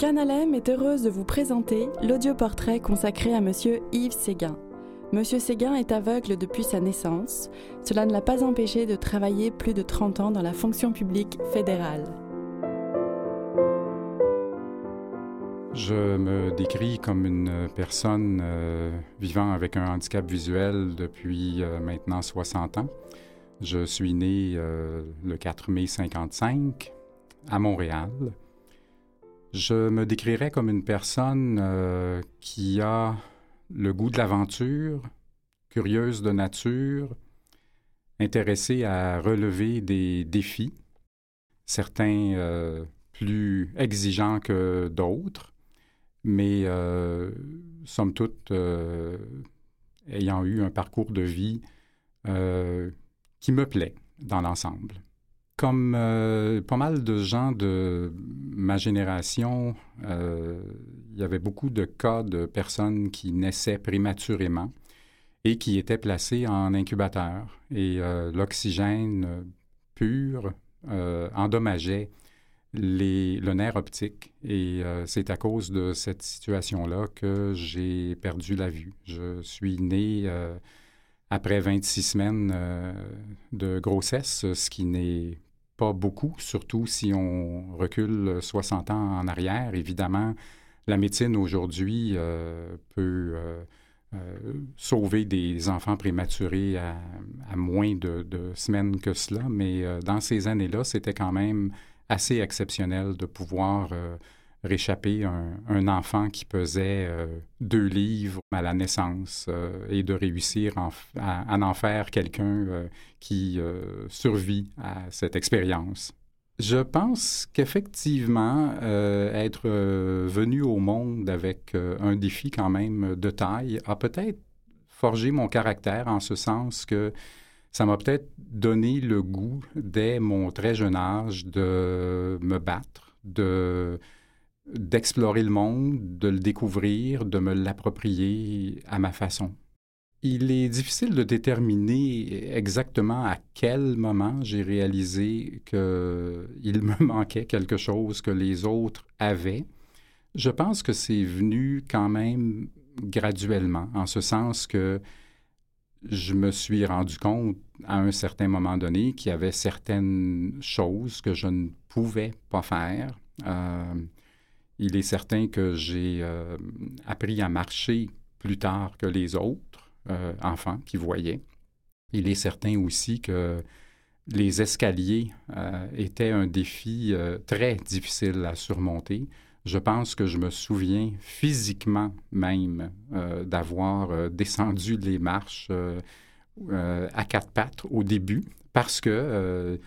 Canalem est heureuse de vous présenter l'audioportrait consacré à Monsieur Yves Séguin. Monsieur Séguin est aveugle depuis sa naissance. Cela ne l'a pas empêché de travailler plus de 30 ans dans la fonction publique fédérale. Je me décris comme une personne euh, vivant avec un handicap visuel depuis euh, maintenant 60 ans. Je suis né euh, le 4 mai 55 à Montréal. Je me décrirais comme une personne euh, qui a le goût de l'aventure, curieuse de nature, intéressée à relever des défis, certains euh, plus exigeants que d'autres, mais euh, somme toute ayant eu un parcours de vie qui me plaît dans l'ensemble comme euh, pas mal de gens de ma génération, euh, il y avait beaucoup de cas de personnes qui naissaient prématurément et qui étaient placées en incubateur. Et euh, l'oxygène pur endommageait le nerf optique. Et c'est à cause de cette situation-là que j'ai perdu la vue. Je suis né après 26 semaines de grossesse, ce qui n'est pas beaucoup, surtout si on recule 60 ans en arrière. Évidemment, la médecine aujourd'hui euh, peut euh, euh, sauver des enfants prématurés à, moins de, semaines que cela, mais dans ces années-là, c'était quand même assez exceptionnel de pouvoir réchapper un, enfant qui pesait deux livres à la naissance et de réussir à, en faire quelqu'un qui euh, survit à cette expérience. Je pense qu'effectivement, euh, être euh, venu au monde avec un défi quand même de taille a peut-être forgé mon caractère en ce sens que ça m'a peut-être donné le goût dès mon très jeune âge de me battre, de d'explorer le monde, de le découvrir, de me l'approprier à ma façon. Il est difficile de déterminer exactement à quel moment j'ai réalisé qu'il me manquait quelque chose que les autres avaient. Je pense que c'est venu quand même graduellement, en ce sens que je me suis rendu compte à un certain moment donné qu'il y avait certaines choses que je ne pouvais pas faire. Euh, il est certain que j'ai euh, appris à marcher plus tard que les autres. Euh, enfants qui voyaient. Il est certain aussi que les escaliers euh, étaient un défi très difficile à surmonter. Je pense que je me souviens physiquement même d'avoir descendu les marches à quatre pattes au début parce que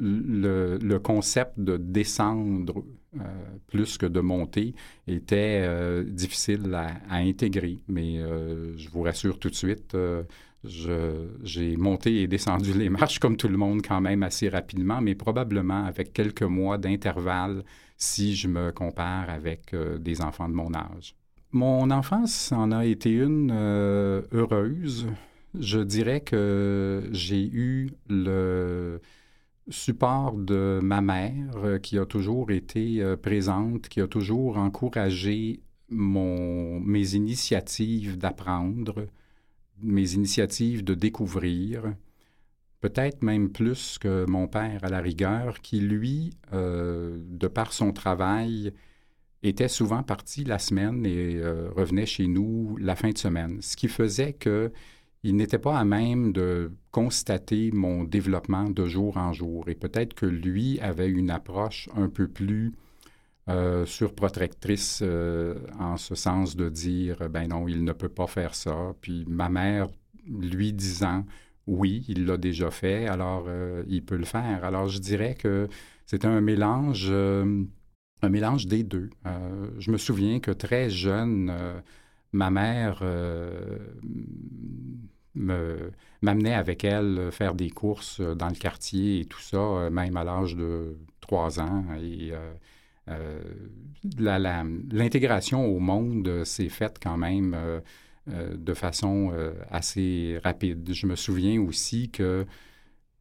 le, concept de descendre plus que de monter était euh, difficile à, intégrer. Mais euh, je vous rassure tout de suite, j'ai monté et descendu les marches comme tout le monde quand même assez rapidement, mais probablement avec quelques mois d'intervalle si je me compare avec des enfants de mon âge. Mon enfance en a été une heureuse. Je dirais que j'ai eu le support de ma mère euh, qui a toujours été euh, présente, qui a toujours encouragé mes initiatives d'apprendre, mes initiatives de découvrir, peut-être même plus que mon père à la rigueur, qui lui, euh, de par son travail, était souvent parti la semaine et revenait chez nous la fin de semaine, ce qui faisait que il n'était pas à même de constater mon développement de jour en jour. Et peut-être que lui avait une approche un peu plus euh, surprotectrice euh, en ce sens de dire, ben non, il ne peut pas faire ça. Puis ma mère lui disant, oui, il l'a déjà fait, alors euh, il peut le faire. Alors je dirais que c'était un mélange, un mélange des deux. je me souviens que très jeune, ma mère m'amenait avec elle faire des courses dans le quartier et tout ça, même à l'âge de trois ans. Et euh, euh, l'intégration au monde s'est faite quand même euh, de façon assez rapide. Je me souviens aussi que,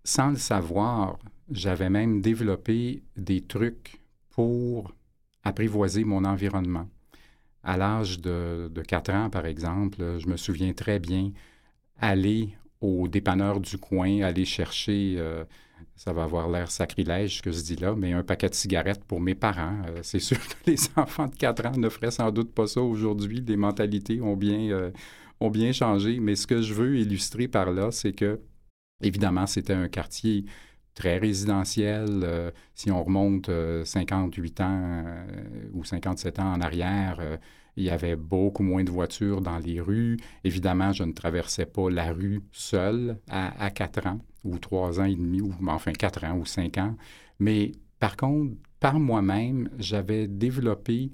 sans le savoir, j'avais même développé des trucs pour apprivoiser mon environnement. À l'âge de, de 4 ans, par exemple, je me souviens très bien aller au dépanneur du coin, aller chercher, euh, ça va avoir l'air sacrilège ce que je dis là, mais un paquet de cigarettes pour mes parents. Euh, c'est sûr que les enfants de 4 ans ne feraient sans doute pas ça aujourd'hui. Les mentalités euh, ont bien changé. Mais ce que je veux illustrer par là, c'est que, évidemment, c'était un quartier très résidentiel. si on remonte 58 ans ou 57 ans en arrière, il y avait beaucoup moins de voitures dans les rues. Évidemment, je ne traversais pas la rue seul à, quatre ans ou trois ans et demi, ou enfin quatre ans ou cinq ans. Mais par contre, par moi-même, j'avais développé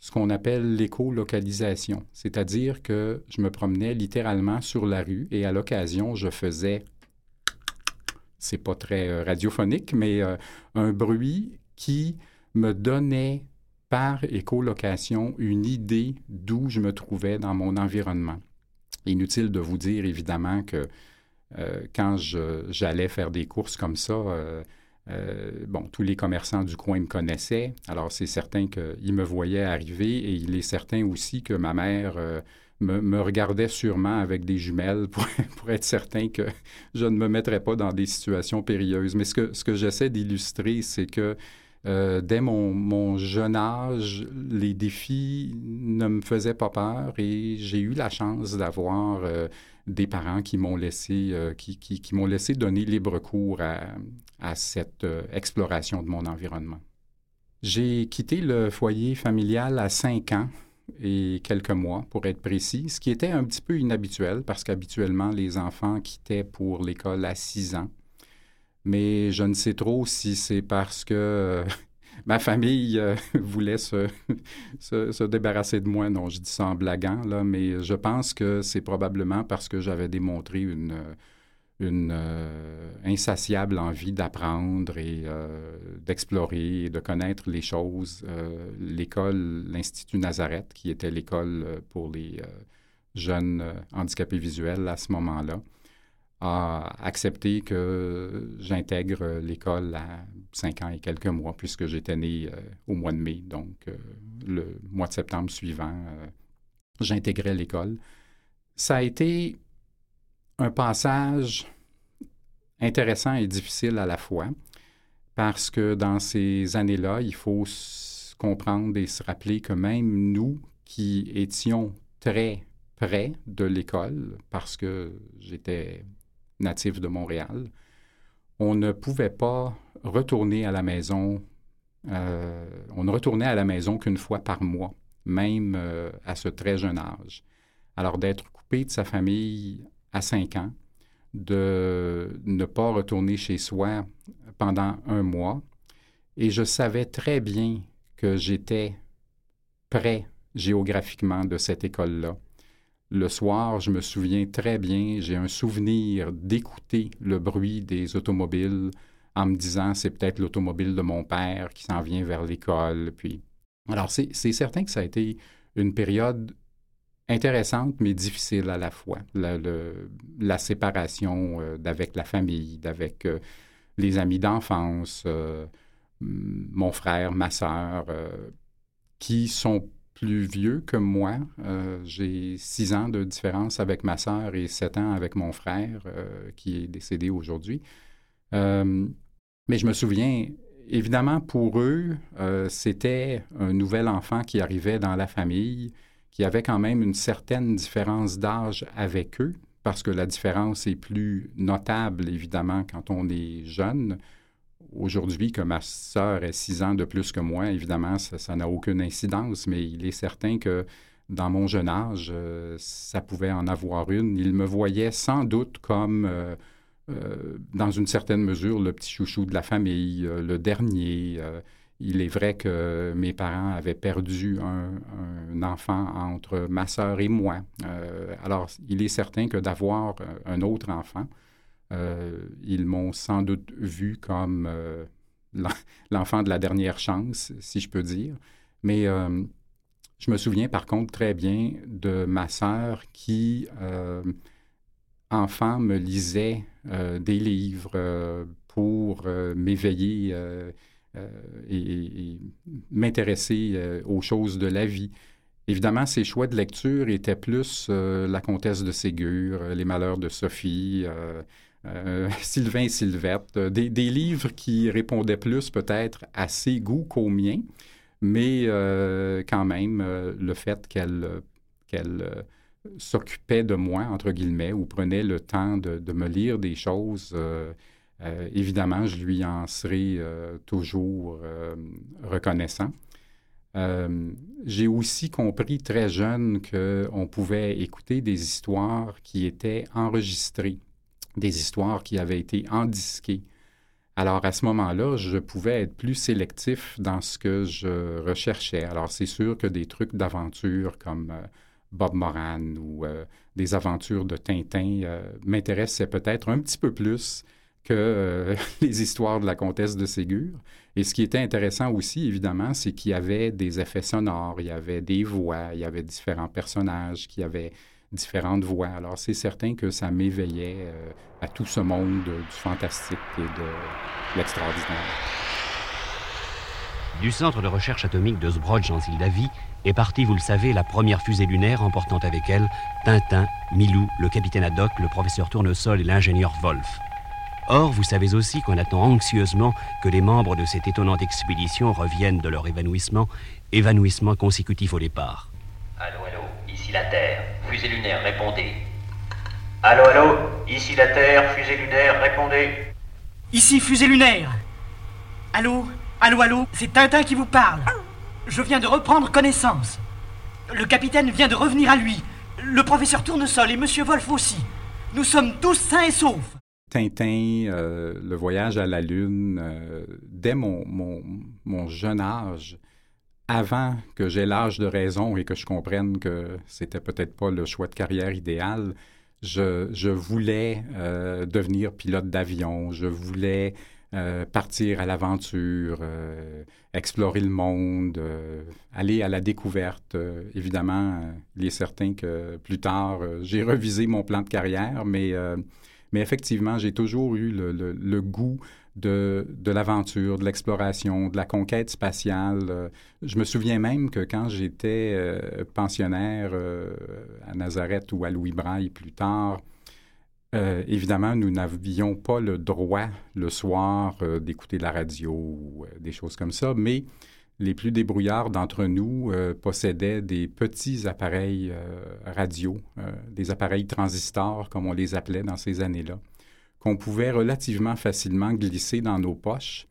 ce qu'on appelle l'écolocalisation, c'est-à-dire que je me promenais littéralement sur la rue et à l'occasion, je faisais, c'est pas très euh, radiophonique, mais euh, un bruit qui me donnait par écolocation une idée d'où je me trouvais dans mon environnement. Inutile de vous dire évidemment que euh, quand j'allais faire des courses comme ça, bon, tous les commerçants du coin me connaissaient, alors c'est certain qu'ils me voyaient arriver et il est certain aussi que ma mère me, regardait sûrement avec des jumelles pour, être certain que je ne me mettrais pas dans des situations périlleuses. Mais ce que, ce que j'essaie d'illustrer, c'est que euh, dès mon, jeune âge, les défis ne me faisaient pas peur et j'ai eu la chance d'avoir euh, des parents qui m'ont laissé, euh, qui, m'ont laissé donner libre cours à, cette exploration de mon environnement. J'ai quitté le foyer familial à cinq ans et quelques mois, pour être précis, ce qui était un petit peu inhabituel parce qu'habituellement, les enfants quittaient pour l'école à six ans mais je ne sais trop si c'est parce que euh, ma famille euh, voulait se, se, débarrasser de moi. Non, je dis ça en blaguant, mais je pense que c'est probablement parce que j'avais démontré une, une euh, insatiable envie d'apprendre et d'explorer et de connaître les choses. l'école, l'Institut Nazareth, qui était l'école pour les jeunes handicapés visuels à ce moment-là, a accepté que j'intègre l'école à cinq ans et quelques mois, puisque j'étais né euh, au mois de mai. Donc, euh, le mois de septembre suivant, euh, j'intégrais l'école. Ça a été un passage intéressant et difficile à la fois, parce que dans ces années-là, il faut comprendre et se rappeler que même nous qui étions très près de l'école, parce que j'étais natif de Montréal, on ne pouvait pas retourner à la maison. Euh, on ne retournait à la maison qu'une fois par mois, même euh, à ce très jeune âge. Alors d'être coupé de sa famille à cinq ans, de ne pas retourner chez soi pendant un mois, et je savais très bien que j'étais près géographiquement de cette école-là le soir, je me souviens très bien, j'ai un souvenir d'écouter le bruit des automobiles en me disant c'est peut-être l'automobile de mon père qui s'en vient vers l'école. Puis, alors c'est certain que ça a été une période intéressante mais difficile à la fois. La, séparation euh, d'avec la famille, d'avec euh, les amis d'enfance, euh, mon frère, ma sœur, qui sont plus vieux que moi. Euh, j'ai six ans de différence avec ma sœur et sept ans avec mon frère euh, qui est décédé aujourd'hui. Euh, mais je me souviens, évidemment, pour eux, c'était un nouvel enfant qui arrivait dans la famille, qui avait quand même une certaine différence d'âge avec eux, parce que la différence est plus notable, évidemment, quand on est jeune aujourd'hui que ma sœur est six ans de plus que moi, évidemment, ça n'a aucune incidence, mais il est certain que dans mon jeune âge, euh, ça pouvait en avoir une. Il me voyait sans doute comme, euh, euh, dans une certaine mesure, le petit chouchou de la famille, le dernier. Il est vrai que mes parents avaient perdu un, enfant entre ma sœur et moi. alors, il est certain que d'avoir un autre enfant, euh, ils m'ont sans doute vu comme euh, l'enfant de la dernière chance, si je peux dire. Mais euh, je me souviens par contre très bien de ma sœur qui, enfant, me lisait des livres pour m'éveiller et, m'intéresser aux choses de la vie. Évidemment, ses choix de lecture étaient plus La Comtesse de Ségur, Les Malheurs de Sophie, Sylvain et Sylvette, des, livres qui répondaient plus peut-être à ses goûts qu'aux miens, mais quand même, le fait qu'elle s'occupait de moi, entre guillemets, ou prenait le temps de, me lire des choses, euh, euh, évidemment, je lui en serai euh, toujours reconnaissant. J'ai aussi compris très jeune qu'on pouvait écouter des histoires qui étaient enregistrées, des histoires qui avaient été endisquées. Alors à ce moment-là, je pouvais être plus sélectif dans ce que je recherchais. Alors c'est sûr que des trucs d'aventure comme Bob Moran ou euh, des aventures de Tintin euh, m'intéressaient peut-être un petit peu plus que euh, les histoires de la comtesse de Ségur. Et ce qui était intéressant aussi, évidemment, c'est qu'il y avait des effets sonores, il y avait des voix, il y avait différents personnages qui avaient différentes voix. Alors c'est certain que ça m'éveillait à tout ce monde du fantastique et de l'extraordinaire. Du centre de recherche atomique de Zbrodj en Zildavie est partie, vous le savez, la première fusée lunaire emportant avec elle Tintin, Milou, le capitaine Haddock, le professeur Tournesol et l'ingénieur Wolf. Or, vous savez aussi qu'on attend anxieusement que les membres de cette étonnante expédition reviennent de leur évanouissement, évanouissement consécutif au départ. Allô, allô, ici la Terre, fusée lunaire, répondez. Allô, allô, ici la Terre, fusée lunaire, répondez. Ici fusée lunaire. Allô, allô, allô, c'est Tintin qui vous parle. Je viens de reprendre connaissance. Le capitaine vient de revenir à lui. Le professeur Tournesol et Monsieur Wolf aussi. Nous sommes tous sains et saufs. Tintin, euh, le voyage à la Lune, euh, dès mon, jeune âge, avant que j'aie l'âge de raison et que je comprenne que c'était peut-être pas le choix de carrière idéal, je, voulais euh, devenir pilote d'avion, je voulais partir à l'aventure, explorer le monde, aller à la découverte. évidemment, il est certain que plus tard, j'ai revisé mon plan de carrière, mais, mais effectivement, j'ai toujours eu le, goût de, l'aventure, de l'exploration, de la conquête spatiale. je me souviens même que quand j'étais pensionnaire à Nazareth ou à Louis Braille plus tard, euh, évidemment, nous n'avions pas le droit le soir euh, d'écouter la radio ou euh, des choses comme ça, mais les plus débrouillards d'entre nous possédaient des petits appareils radio, des appareils transistors, comme on les appelait dans ces années-là, qu'on pouvait relativement facilement glisser dans nos poches.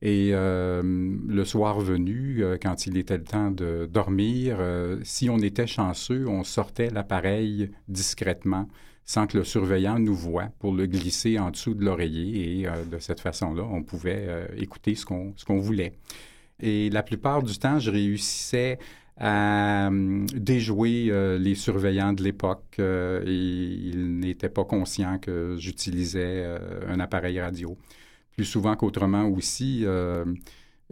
Et le soir venu, quand il était le temps de dormir, si on était chanceux, on sortait l'appareil discrètement sans que le surveillant nous voie pour le glisser en dessous de l'oreiller et euh, de cette façon-là, on pouvait euh, écouter ce qu'on voulait. Et la plupart du temps, je réussissais à hum, déjouer euh, les surveillants de l'époque et ils n'étaient pas conscients que j'utilisais un appareil radio. Plus souvent qu'autrement aussi,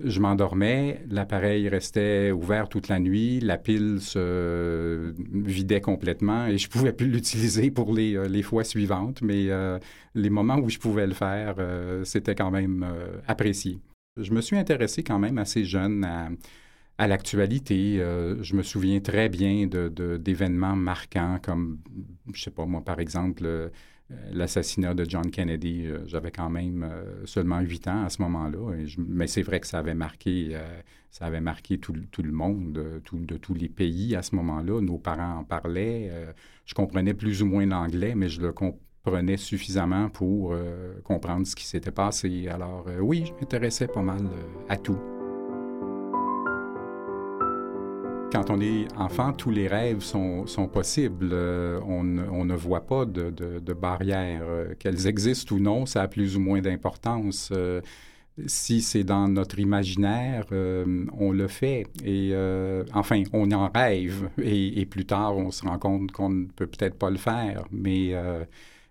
je m'endormais, l'appareil restait ouvert toute la nuit, la pile se vidait complètement et je pouvais plus l'utiliser pour les, euh, les, fois suivantes, mais euh, les moments où je pouvais le faire, euh, c'était quand même apprécié. Je me suis intéressé quand même assez jeune à, l'actualité. je me souviens très bien d'événements de, marquants comme, je sais pas moi, par exemple, euh, l'assassinat de John Kennedy. Euh, j'avais quand même euh, seulement huit ans à ce moment-là, mais c'est vrai que ça avait marqué, ça avait marqué tout, le monde, de tous les pays à ce moment-là. Nos parents en parlaient. je comprenais plus ou moins l'anglais, mais je le comprenais suffisamment pour comprendre ce qui s'était passé. Alors oui, je m'intéressais pas mal à tout. Quand on est enfant, tous les rêves sont, possibles. Euh, on, ne voit pas de, barrières. Euh, qu'elles existent ou non, ça a plus ou moins d'importance. Euh, si c'est dans notre imaginaire, on le fait. Et enfin, on en rêve. Et, plus tard, on se rend compte qu'on ne peut peut-être pas le faire. Mais,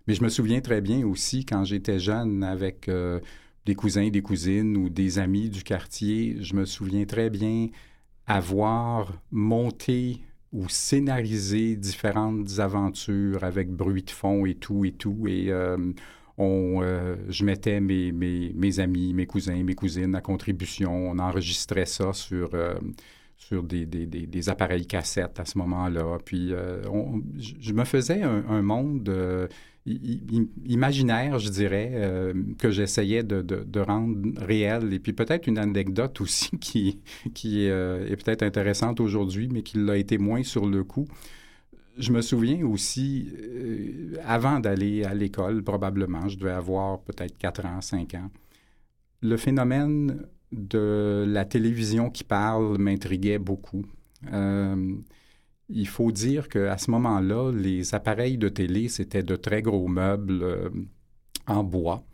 mais je me souviens très bien aussi quand j'étais jeune avec des cousins, des cousines ou des amis du quartier, je me souviens très bien avoir monté ou scénarisé différentes aventures avec bruit de fond et tout et tout. Et euh, On, je mettais mes, mes, mes, amis, mes cousins, mes cousines à contribution. On enregistrait ça sur, sur des, des, des, appareils cassettes à ce moment-là. Puis je me faisais un, monde imaginaire, je dirais, euh, que j'essayais de, rendre réel. Et puis peut-être une anecdote aussi qui, qui euh, est peut-être intéressante aujourd'hui, mais qui l'a été moins sur le coup. Je me souviens aussi, euh, avant d'aller à l'école, probablement, je devais avoir peut-être 4 ans, 5 ans, le phénomène de la télévision qui parle m'intriguait beaucoup. Il faut dire qu'à ce moment-là, les appareils de télé, c'était de très gros meubles euh, en bois,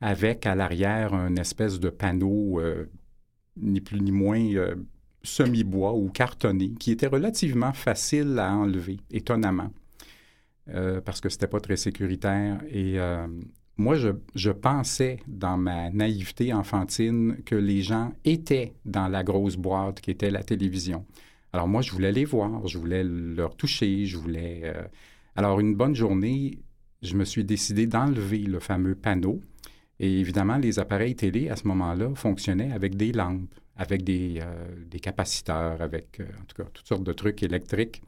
avec à l'arrière un espèce de panneau, euh, ni plus ni moins euh, semi-bois ou cartonné, qui était relativement facile à enlever, étonnamment, parce que c'était pas très sécuritaire. Et moi, je, pensais, dans ma naïveté enfantine, que les gens étaient dans la grosse boîte qui était la télévision. Alors moi, je voulais les voir, je voulais leur toucher, je voulais... Euh, alors une bonne journée, je me suis décidé d'enlever le fameux panneau. Et évidemment, les appareils télé, à ce moment-là, fonctionnaient avec des lampes, avec des, euh, capaciteurs, avec, euh, en tout cas, toutes sortes de trucs électriques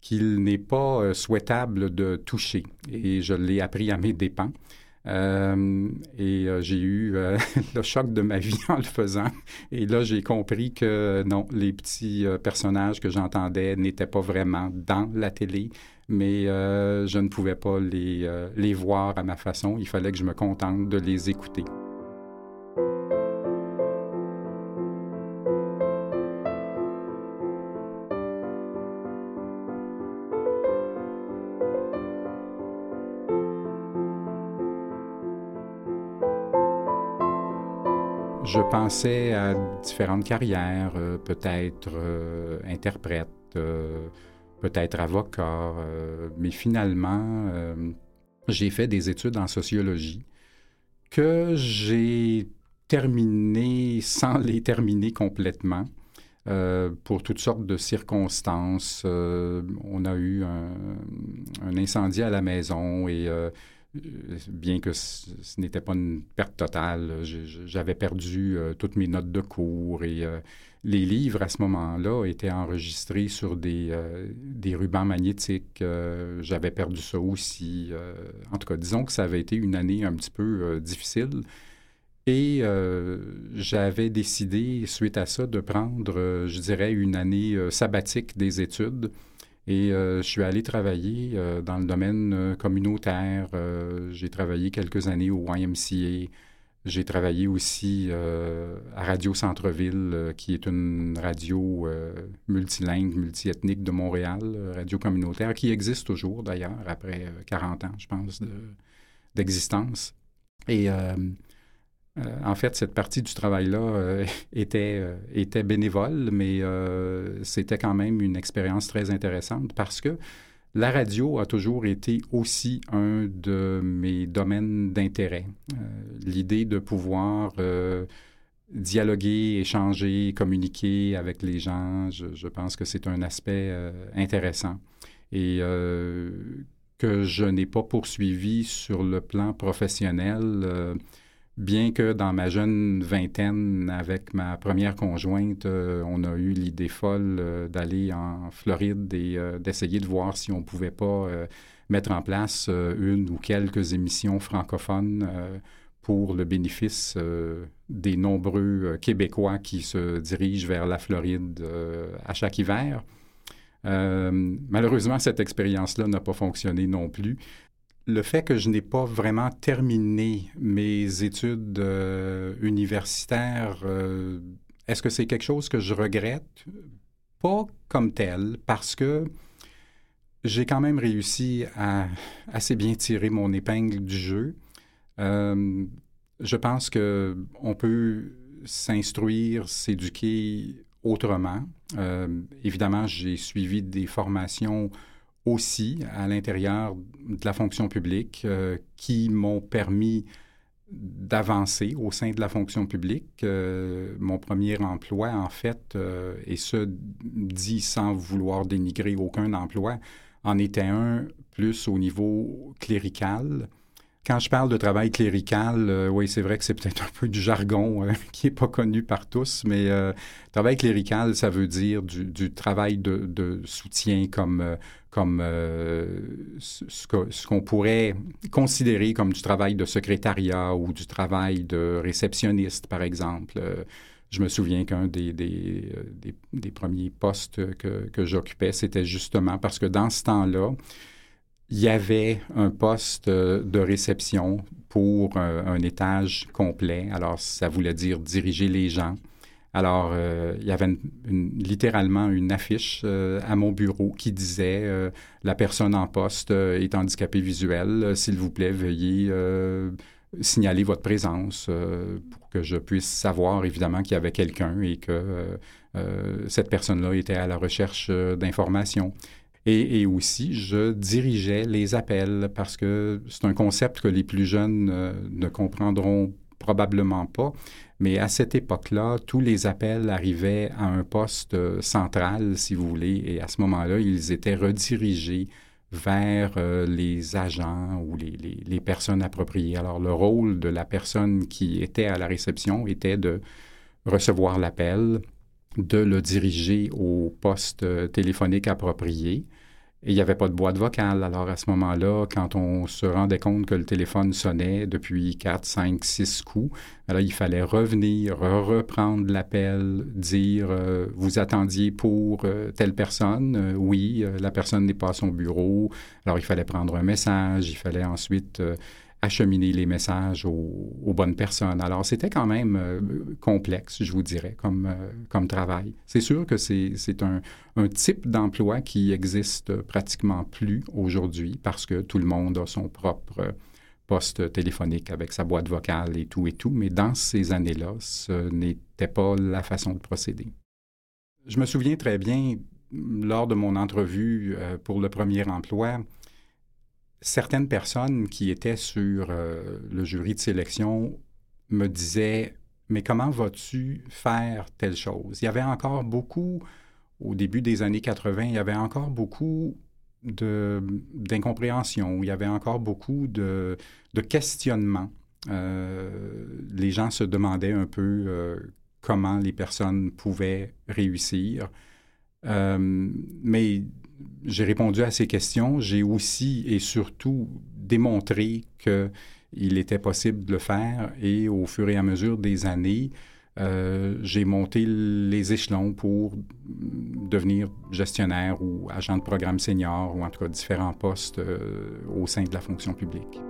qu'il n'est pas souhaitable de toucher. Et je l'ai appris à mes dépens. Euh, et euh, j'ai eu euh, le choc de ma vie en le faisant. Et là, j'ai compris que non, les petits personnages que j'entendais n'étaient pas vraiment dans la télé, mais je ne pouvais pas les, les voir à ma façon. Il fallait que je me contente de les écouter. Je pensais à différentes carrières, euh, peut-être euh, interprète, euh, peut-être avocat, mais finalement, j'ai fait des études en sociologie que j'ai terminées sans les terminer complètement. pour toutes sortes de circonstances. on a eu un, incendie à la maison et bien que ce, n'était pas une perte totale, j'avais perdu euh, toutes mes notes de cours et euh, les livres à ce moment-là étaient enregistrés sur des, des rubans magnétiques. j'avais perdu ça aussi. en tout cas, disons que ça avait été une année un petit peu difficile. Et j'avais décidé, suite à ça, de prendre, je dirais, une année sabbatique des études et euh, je suis allé travailler euh, dans le domaine euh, communautaire. j'ai travaillé quelques années au YMCA. J'ai travaillé aussi à Radio Centre-Ville, qui est une radio multilingue, multiethnique de Montréal, radio communautaire, qui existe toujours d'ailleurs, après 40 ans, je pense, d'existence. Et euh, en fait, cette partie du travail-là euh, était, euh, était bénévole, mais c'était quand même une expérience très intéressante parce que la radio a toujours été aussi un de mes domaines d'intérêt. L'idée de pouvoir dialoguer, échanger, communiquer avec les gens, je, je pense que c'est un aspect intéressant. Et que je n'ai pas poursuivi sur le plan professionnel Bien que dans ma jeune vingtaine, avec ma première conjointe, euh, on a eu l'idée folle euh, d'aller en Floride et euh, d'essayer de voir si on pouvait pas mettre en place une ou quelques émissions francophones pour le bénéfice des nombreux Québécois qui se dirigent vers la Floride à chaque hiver. malheureusement, cette expérience-là n'a pas fonctionné non plus le fait que je n'ai pas vraiment terminé mes études euh, universitaires, euh, est-ce que c'est quelque chose que je regrette? Pas comme tel, parce que j'ai quand même réussi à assez bien tirer mon épingle du jeu. Euh, je pense que on peut s'instruire, s'éduquer autrement. évidemment, j'ai suivi des formations aussi à l'intérieur de la fonction publique euh, qui m'ont permis d'avancer au sein de la fonction publique. Euh, mon premier emploi, en fait, euh, et ce, dit sans vouloir dénigrer aucun emploi, en était un plus au niveau clérical. Quand je parle de travail clérical, euh, oui, c'est vrai que c'est peut-être un peu du jargon euh, qui n'est pas connu par tous, mais euh, travail clérical, ça veut dire du, travail de, soutien comme, comme ce qu'on pourrait considérer comme du travail de secrétariat ou du travail de réceptionniste, par exemple. je me souviens qu'un des, des, des, premiers postes que, que j'occupais, c'était justement parce que dans ce temps-là, il y avait un poste euh, de réception pour un, étage complet. Alors, ça voulait dire diriger les gens. Alors, euh, il y avait littéralement une affiche euh, à mon bureau qui disait La personne en poste est handicapée visuelle. S'il vous plaît, veuillez signaler votre présence pour que je puisse savoir évidemment qu'il y avait quelqu'un et que cette personne-là était à la recherche d'informations. Et, aussi, je dirigeais les appels parce que c'est un concept que les plus jeunes euh, ne comprendront probablement pas. Mais à cette époque-là, tous les appels arrivaient à un poste euh, central, si vous voulez, et à ce moment-là, ils étaient redirigés vers euh, les agents ou les, les, personnes appropriées. Alors, le rôle de la personne qui était à la réception était de recevoir l'appel, de le diriger au poste téléphonique approprié, et il n'y avait pas de boîte vocale. Alors à ce moment-là, quand on se rendait compte que le téléphone sonnait depuis 4, 5, 6 coups, alors il fallait revenir, reprendre l'appel, dire euh, vous attendiez pour euh, telle personne? Euh, oui, la personne n'est pas à son bureau. Alors il fallait prendre un message, il fallait ensuite acheminer les messages aux, bonnes personnes. Alors, c'était quand même euh, complexe, je vous dirais, comme, euh, comme travail. C'est sûr que c'est un, un, type d'emploi qui existe pratiquement plus aujourd'hui parce que tout le monde a son propre poste téléphonique avec sa boîte vocale et tout et tout, mais dans ces années-là, ce n'était pas la façon de procéder. Je me souviens très bien, lors de mon entrevue euh, pour le premier emploi, certaines personnes qui étaient sur euh, le jury de sélection me disaient Mais comment vas-tu faire telle chose? Il y avait encore beaucoup, au début des années 80, il y avait encore beaucoup d'incompréhension, il y avait encore beaucoup de, de questionnements. Euh, les gens se demandaient un peu euh, comment les personnes pouvaient réussir. mais j'ai répondu à ces questions. J'ai aussi et surtout démontré qu'il était possible de le faire et au fur et à mesure des années, euh, j'ai monté les échelons pour devenir gestionnaire ou agent de programme senior ou en tout cas différents postes euh, au sein de la fonction publique.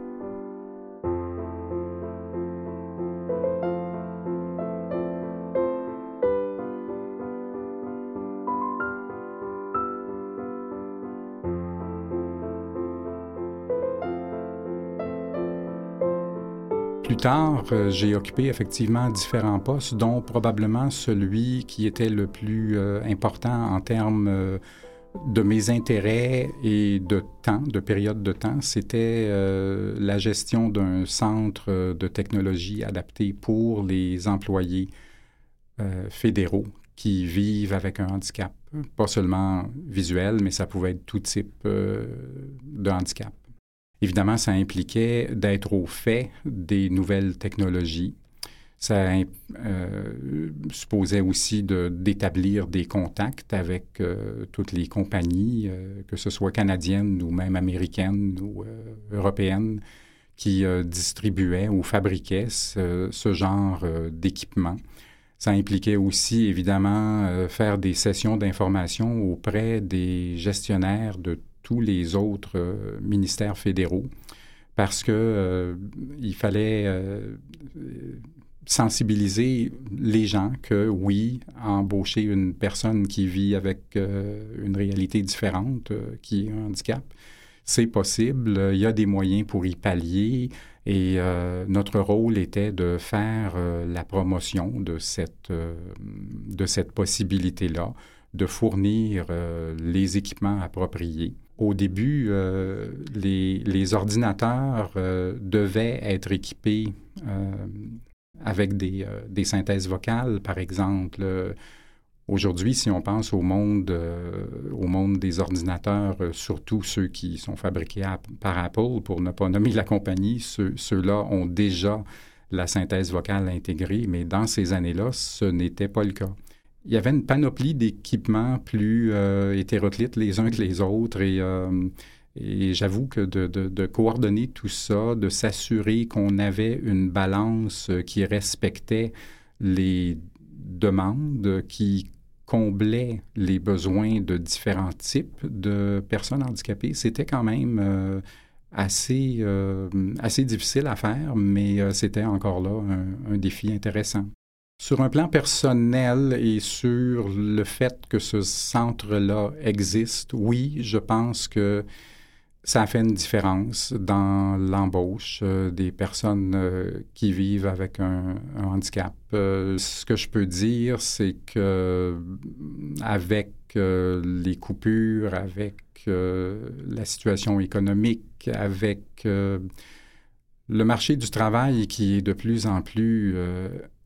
Plus tard, euh, j'ai occupé effectivement différents postes, dont probablement celui qui était le plus euh, important en termes euh, de mes intérêts et de temps, de période de temps, c'était la gestion d'un centre de technologie adapté pour les employés fédéraux qui vivent avec un handicap, pas seulement visuel, mais ça pouvait être tout type de handicap. Évidemment, ça impliquait d'être au fait des nouvelles technologies. Ça euh, supposait aussi d'établir des contacts avec euh, toutes les compagnies, euh, que ce soit canadiennes ou même américaines ou européennes, qui distribuaient ou fabriquaient ce, ce genre d'équipement. Ça impliquait aussi, évidemment, faire des sessions d'information auprès des gestionnaires de tous les autres euh, ministères fédéraux parce que euh, il fallait euh, sensibiliser les gens que oui, embaucher une personne qui vit avec une réalité différente, qui est un handicap, c'est possible. Il y a des moyens pour y pallier. Et notre rôle était de faire la promotion de cette, de cette possibilité-là, de fournir les équipements appropriés au début, euh, les, ordinateurs euh, devaient être équipés euh, avec des, synthèses vocales, par exemple. Aujourd'hui, si on pense au monde, au monde des ordinateurs, surtout ceux qui sont fabriqués par Apple, pour ne pas nommer la compagnie, ceux, là ont déjà la synthèse vocale intégrée, mais dans ces années-là, ce n'était pas le cas. Il y avait une panoplie d'équipements plus euh, hétéroclites les uns que les autres et, et j'avoue que de, coordonner tout ça, de s'assurer qu'on avait une balance qui respectait les demandes, qui comblait les besoins de différents types de personnes handicapées, c'était quand même euh, assez, euh, assez difficile à faire, mais euh, c'était encore là un, défi intéressant. Sur un plan personnel et sur le fait que ce centre-là existe, oui, je pense que ça fait une différence dans l'embauche euh, des personnes euh, qui vivent avec un, handicap. Euh, ce que je peux dire, c'est que avec les coupures, avec la situation économique, avec le marché du travail qui est de plus en plus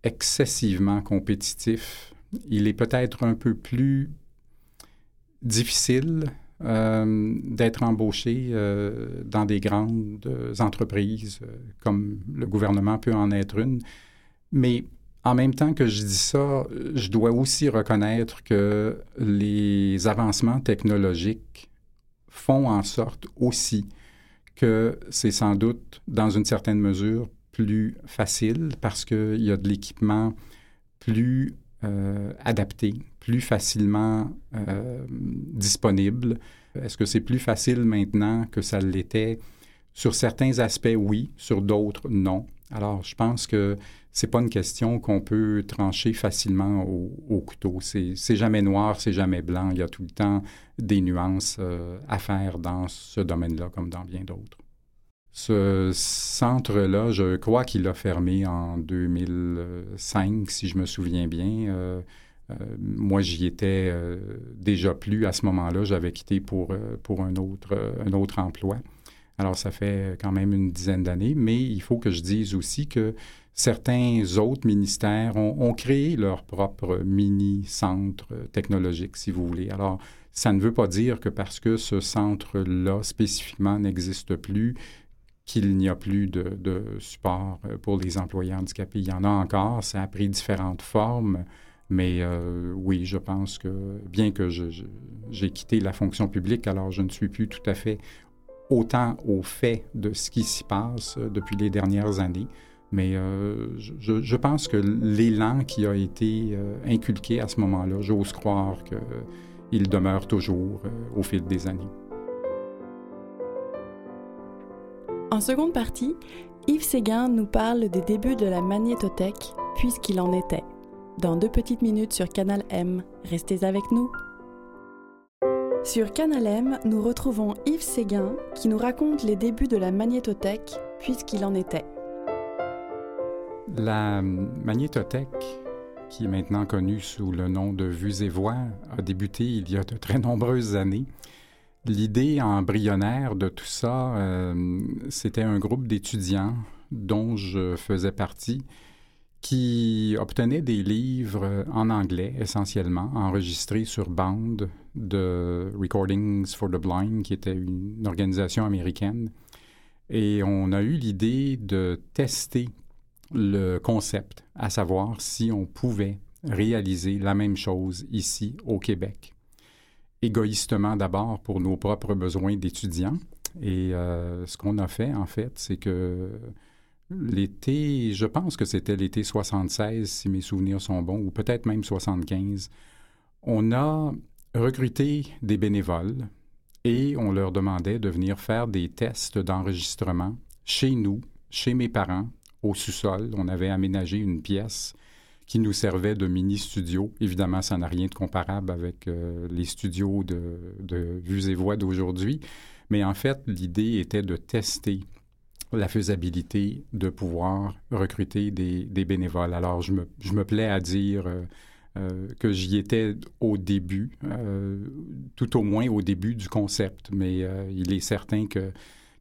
excessivement compétitif, il est peut-être un peu plus difficile euh, d'être embauché euh, dans des grandes entreprises, euh, comme le gouvernement peut en être une. Mais en même temps que je dis ça, je dois aussi reconnaître que les avancements technologiques font en sorte aussi que c'est sans doute, dans une certaine mesure, plus facile parce qu'il y a de l'équipement plus euh, adapté, plus facilement euh, disponible. Est-ce que c'est plus facile maintenant que ça l'était? Sur certains aspects, oui. Sur d'autres, non. Alors, je pense que c'est pas une question qu'on peut trancher facilement au, couteau. C'est jamais noir, c'est jamais blanc. Il y a tout le temps des nuances euh, à faire dans ce domaine-là comme dans bien d'autres. Ce centre-là, je crois qu'il a fermé en 2005, si je me souviens bien. Euh, euh, moi, j'y étais euh, déjà plus à ce moment-là. J'avais quitté pour, pour un, autre, un autre emploi. Alors, ça fait quand même une dizaine d'années, mais il faut que je dise aussi que certains autres ministères ont, ont créé leur propre mini-centre technologique, si vous voulez. Alors, ça ne veut pas dire que parce que ce centre-là spécifiquement n'existe plus, qu'il n'y a plus de, support euh, pour les employés handicapés. Il y en a encore, ça a pris différentes formes, mais euh, oui, je pense que bien que j'ai quitté la fonction publique, alors je ne suis plus tout à fait autant au fait de ce qui s'y passe euh, depuis les dernières années. Mais je, pense que l'élan qui a été inculqué à ce moment-là, j'ose croire qu'il demeure toujours au fil des années. En seconde partie, Yves Séguin nous parle des débuts de la magnétothèque, puisqu'il en était. Dans deux petites minutes sur Canal M, restez avec nous. Sur Canal M, nous retrouvons Yves Séguin qui nous raconte les débuts de la magnétothèque, puisqu'il en était. La magnétothèque, qui est maintenant connue sous le nom de Vues et Voix, a débuté il y a de très nombreuses années L'idée embryonnaire de tout ça, euh, c'était un groupe d'étudiants dont je faisais partie qui obtenaient des livres en anglais essentiellement, enregistrés sur bande de Recordings for the Blind, qui était une organisation américaine. Et on a eu l'idée de tester le concept, à savoir si on pouvait réaliser la même chose ici au Québec égoïstement d'abord pour nos propres besoins d'étudiants. Et euh, ce qu'on a fait, en fait, c'est que l'été, je pense que c'était l'été 76, si mes souvenirs sont bons, ou peut-être même 75, on a recruté des bénévoles et on leur demandait de venir faire des tests d'enregistrement chez nous, chez mes parents, au sous-sol. On avait aménagé une pièce qui nous servait de mini-studio. Évidemment, ça n'a rien de comparable avec euh, les studios de, vues et voix d'aujourd'hui. Mais en fait, l'idée était de tester la faisabilité de pouvoir recruter des, bénévoles. Alors, je me, je me, plais à dire euh, euh, que j'y étais au début, tout au moins au début du concept, mais il est certain que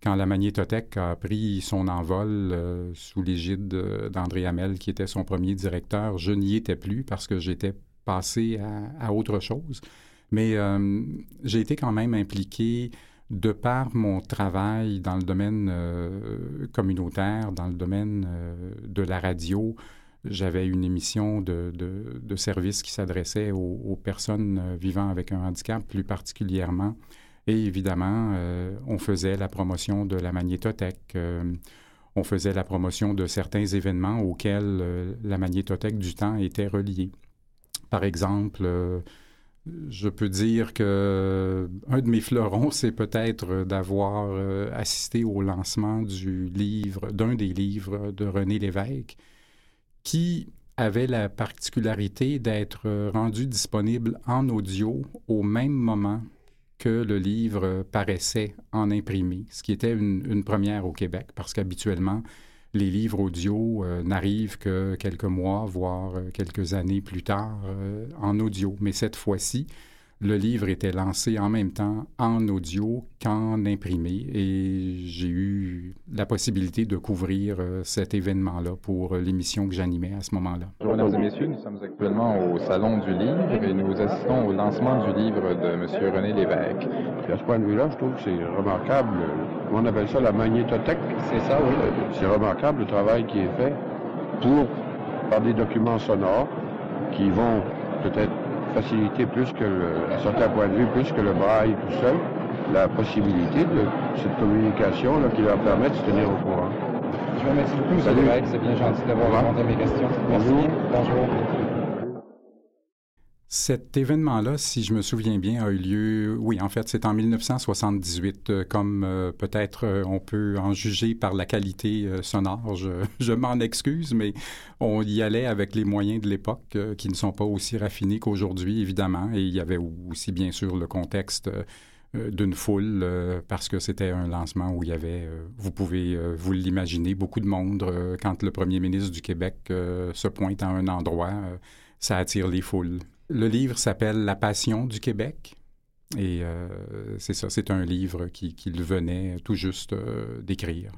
quand la magnétothèque a pris son envol euh, sous l'égide d'André Hamel, qui était son premier directeur, je n'y étais plus parce que j'étais passer à, autre chose. Mais euh, j'ai été quand même impliqué de par mon travail dans le domaine communautaire, dans le domaine de la radio. J'avais une émission de, de, service qui s'adressait aux, personnes vivant avec un handicap plus particulièrement. Et évidemment, on faisait la promotion de la magnétothèque on faisait la promotion de certains événements auxquels euh, la magnétothèque du temps était reliée. Par exemple, euh, je peux dire que euh, un de mes fleurons, c'est peut-être d'avoir assisté au lancement du livre, d'un des livres de René Lévesque, qui avait la particularité d'être rendu disponible en audio au même moment que le livre paraissait en imprimé, ce qui était une, première au Québec, parce qu'habituellement, les livres audio euh, n'arrivent que quelques mois, voire euh, quelques années plus tard euh, en audio. Mais cette fois-ci, le livre était lancé en même temps en audio qu'en imprimé et j'ai eu la possibilité de couvrir euh, cet événement-là pour euh, l'émission que j'animais à ce moment-là. Bonjour mesdames et messieurs, nous sommes actuellement au Salon du Livre et nous assistons au lancement du livre de M. René Lévesque. à ce point de vue-là, je trouve que c'est remarquable. On appelle ça la magnétothèque. C'est ça, oui. C'est remarquable le travail qui est fait pour, par des documents sonores qui vont peut-être faciliter plus que, le, à certains points de vue, plus que le braille tout seul, la possibilité de cette communication là, qui leur permet de se tenir au courant. Je vous remercie beaucoup. C'est bien gentil d'avoir répondu à mes questions. Merci. Bonjour. Cet événement-là, si je me souviens bien, a eu lieu, oui, en fait, c'est en 1978. Euh, comme euh, peut-être euh, on peut en juger par la qualité sonore, je, je m'en excuse, mais on y allait avec les moyens de l'époque qui ne sont pas aussi raffinés qu'aujourd'hui, évidemment. Et il y avait aussi, bien sûr, le contexte d'une foule parce que c'était un lancement où il y avait, vous pouvez vous l'imaginer, beaucoup de monde. quand le premier ministre du Québec se pointe à un endroit, ça attire les foules. Le livre s'appelle La Passion du Québec. Et euh, c'est ça, c'est un livre qu'il venait tout juste euh, d'écrire.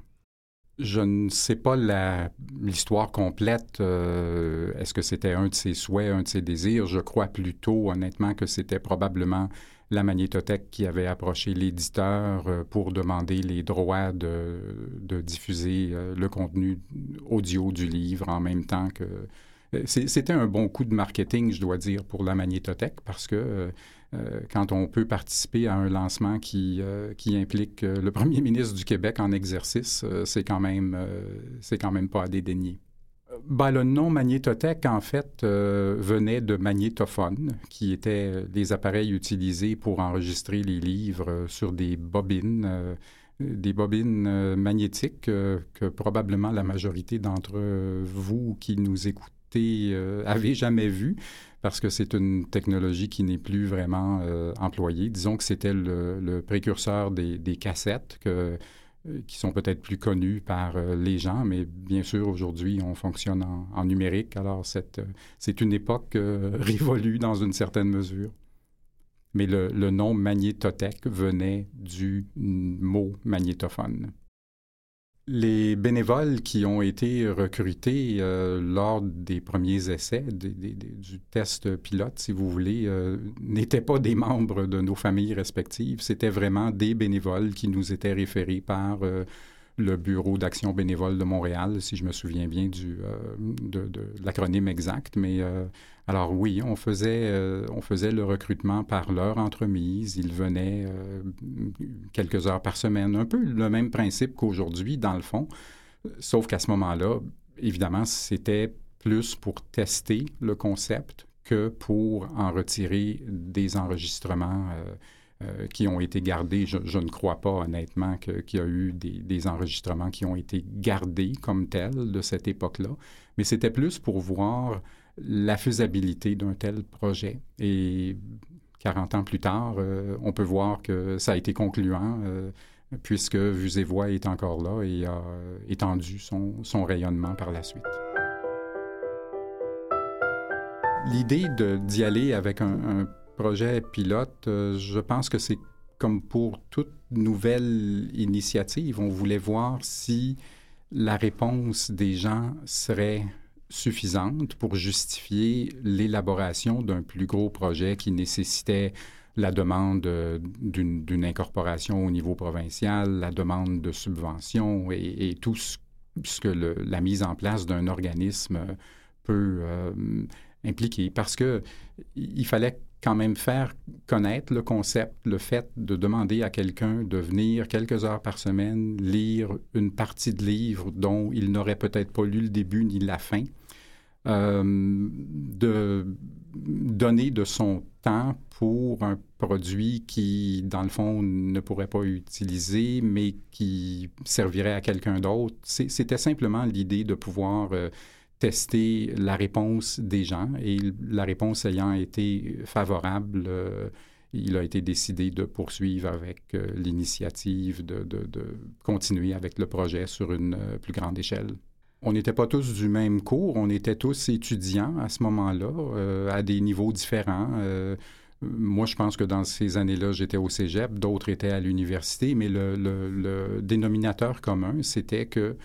Je ne sais pas l'histoire complète. Euh, est-ce que c'était un de ses souhaits, un de ses désirs? Je crois plutôt, honnêtement, que c'était probablement la magnétothèque qui avait approché l'éditeur pour demander les droits de, diffuser le contenu audio du livre en même temps que c'était un bon coup de marketing, je dois dire, pour la magnétothèque parce que euh, euh, quand on peut participer à un lancement qui, implique le premier ministre du Québec en exercice, c'est quand même quand même pas à dédaigner. Ben, le nom magnétothèque, en fait, venait de magnétophone, qui étaient les appareils utilisés pour enregistrer les livres sur des bobines, des bobines magnétiques que probablement la majorité d'entre vous qui nous écoutez euh, avait jamais vu parce que c'est une technologie qui n'est plus vraiment euh, employée. Disons que c'était le, précurseur des, cassettes euh, qui sont peut-être plus connues par les gens, mais bien sûr, aujourd'hui, on fonctionne en, numérique. Alors, c'est une époque révolue dans une certaine mesure. Mais le, le nom magnétothèque venait du mot magnétophone. Les bénévoles qui ont été recrutés euh, lors des premiers essais, du test pilote, si vous voulez, euh, n'étaient pas des membres de nos familles respectives. C'était vraiment des bénévoles qui nous étaient référés par euh, le Bureau d'action bénévole de Montréal, si je me souviens bien du, euh, de, l'acronyme exact. Mais euh, alors oui, on faisait, euh, on faisait le recrutement par l'heure entremise. Ils venaient quelques heures par semaine. Un peu le même principe qu'aujourd'hui, dans le fond. Sauf qu'à ce moment-là, évidemment, c'était plus pour tester le concept que pour en retirer des enregistrements euh, qui ont été gardés. Je, ne crois pas honnêtement qu'il y a eu des, enregistrements qui ont été gardés comme tels de cette époque-là, mais c'était plus pour voir la faisabilité d'un tel projet. Et 40 ans plus tard, euh, on peut voir que ça a été concluant. Euh, puisque Vues et Voix est encore là et a étendu son, rayonnement par la suite. L'idée d'y aller avec un projet pilote, euh, je pense que c'est comme pour toute nouvelle initiative, on voulait voir si la réponse des gens serait suffisante pour justifier l'élaboration d'un plus gros projet qui nécessitait la demande d'une incorporation au niveau provincial, la demande de subventions et, tout ce, que la mise en place d'un organisme peut euh, impliquer. Parce que il fallait quand même faire connaître le concept, le fait de demander à quelqu'un de venir quelques heures par semaine lire une partie de livre dont il n'aurait peut-être pas lu le début ni la fin, euh, de donner de son temps pour un produit qui, dans le fond, ne pourrait pas utiliser, mais qui servirait à quelqu'un d'autre. C'était simplement l'idée de pouvoir euh, tester la réponse des gens et la réponse ayant été favorable, euh, il a été décidé de poursuivre avec euh, l'initiative de, continuer avec le projet sur une euh, plus grande échelle. On n'était pas tous du même cours, on était tous étudiants à ce moment-là, à des niveaux différents. moi, je pense que dans ces années-là, j'étais au cégep, d'autres étaient à l'université, mais le, le, dénominateur commun, c'était que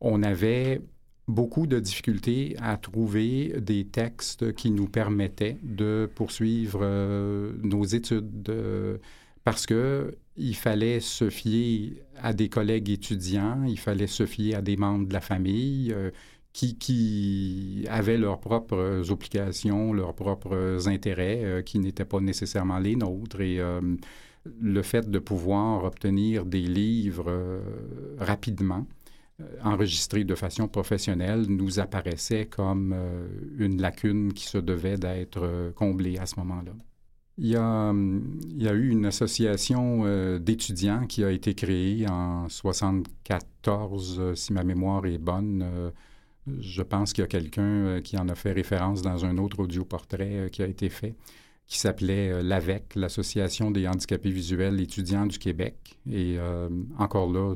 on avait beaucoup de difficultés à trouver des textes qui nous permettaient de poursuivre euh, nos études euh, parce que il fallait se fier à des collègues étudiants, il fallait se fier à des membres de la famille euh, qui, qui, avaient leurs propres obligations, leurs propres intérêts qui n'étaient pas nécessairement les nôtres. Et le fait de pouvoir obtenir des livres rapidement euh, enregistré de façon professionnelle nous apparaissait comme euh, une lacune qui se devait d'être euh, comblée à ce moment-là. Il y, a, a, eu une association d'étudiants qui a été créée en 1974, si ma mémoire est bonne. je pense qu'il y a quelqu'un qui en a fait référence dans un autre audioportrait qui a été fait, qui s'appelait l'AVEC, l'Association des handicapés visuels étudiants du Québec. Et encore là,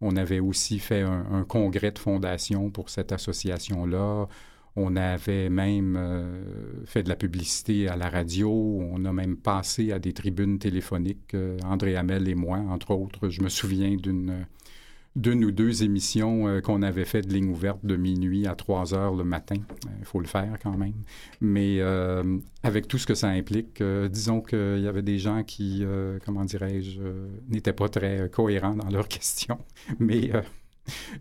on avait aussi fait un, congrès de fondation pour cette association-là. On avait même euh, fait de la publicité à la radio. On a même passé à des tribunes téléphoniques, euh, André Hamel et moi, entre autres. Je me souviens d'une d'une ou deux émissions euh, qu'on avait fait de ligne ouverte de minuit à 3 heures le matin. Il faut le faire quand même. Mais euh, avec tout ce que ça implique, euh, disons qu'il y avait des gens qui, comment dirais-je, n'étaient pas très cohérents dans leurs questions. Mais,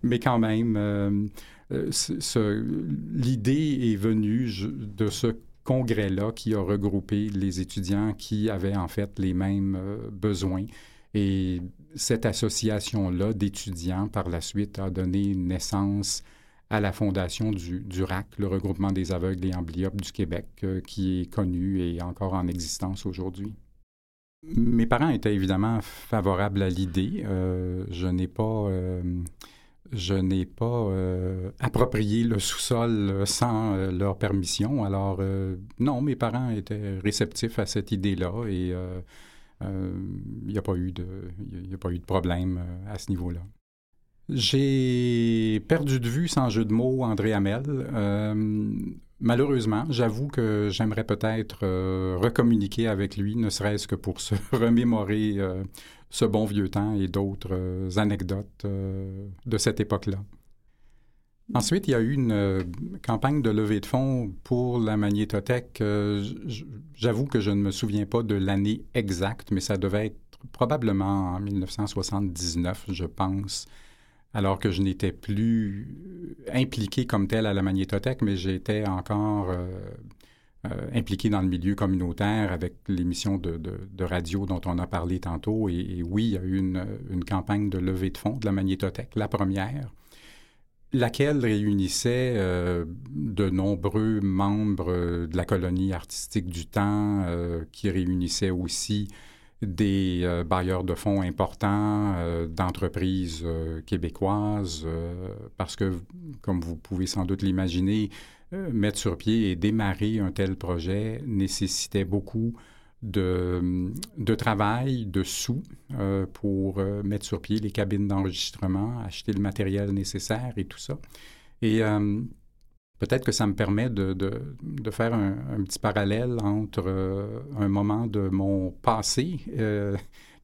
mais quand même, l'idée est venue de ce congrès-là qui a regroupé les étudiants qui avaient en fait les mêmes besoins. Et cette association-là d'étudiants, par la suite, a donné naissance à la fondation du, RAC, le regroupement des aveugles et amblyopes du Québec, euh, qui est connu et encore en existence aujourd'hui. Mes parents étaient évidemment favorables à l'idée. Euh, je n'ai pas, euh, approprié le sous-sol sans leur permission. Alors non, mes parents étaient réceptifs à cette idée-là et il euh, n'y a, pas eu de, a pas eu de problème euh, à ce niveau-là. J'ai perdu de vue, sans jeu de mots, André Hamel. Euh, malheureusement, j'avoue que j'aimerais peut-être recommuniquer avec lui, ne serait-ce que pour se remémorer ce bon vieux temps et d'autres anecdotes de cette époque-là. Ensuite, il y a eu une euh, campagne de levée de fonds pour la magnétothèque. Euh, j'avoue que je ne me souviens pas de l'année exacte, mais ça devait être probablement en 1979, je pense, alors que je n'étais plus impliqué comme tel à la magnétothèque, mais j'étais encore euh, impliqué dans le milieu communautaire avec l'émission de, radio dont on a parlé tantôt. Et, oui, il y a eu une, une campagne de levée de fonds de la magnétothèque, la première laquelle réunissait euh, de nombreux membres euh, de la colonie artistique du temps, euh, qui réunissait aussi des bailleurs de fonds importants d'entreprises québécoises, parce que, comme vous pouvez sans doute l'imaginer, mettre sur pied et démarrer un tel projet nécessitait beaucoup de, travail, de sous euh, pour euh, mettre sur pied les cabines d'enregistrement, acheter le matériel nécessaire et tout ça. Et euh, peut-être que ça me permet de, faire un, petit parallèle entre un moment de mon passé,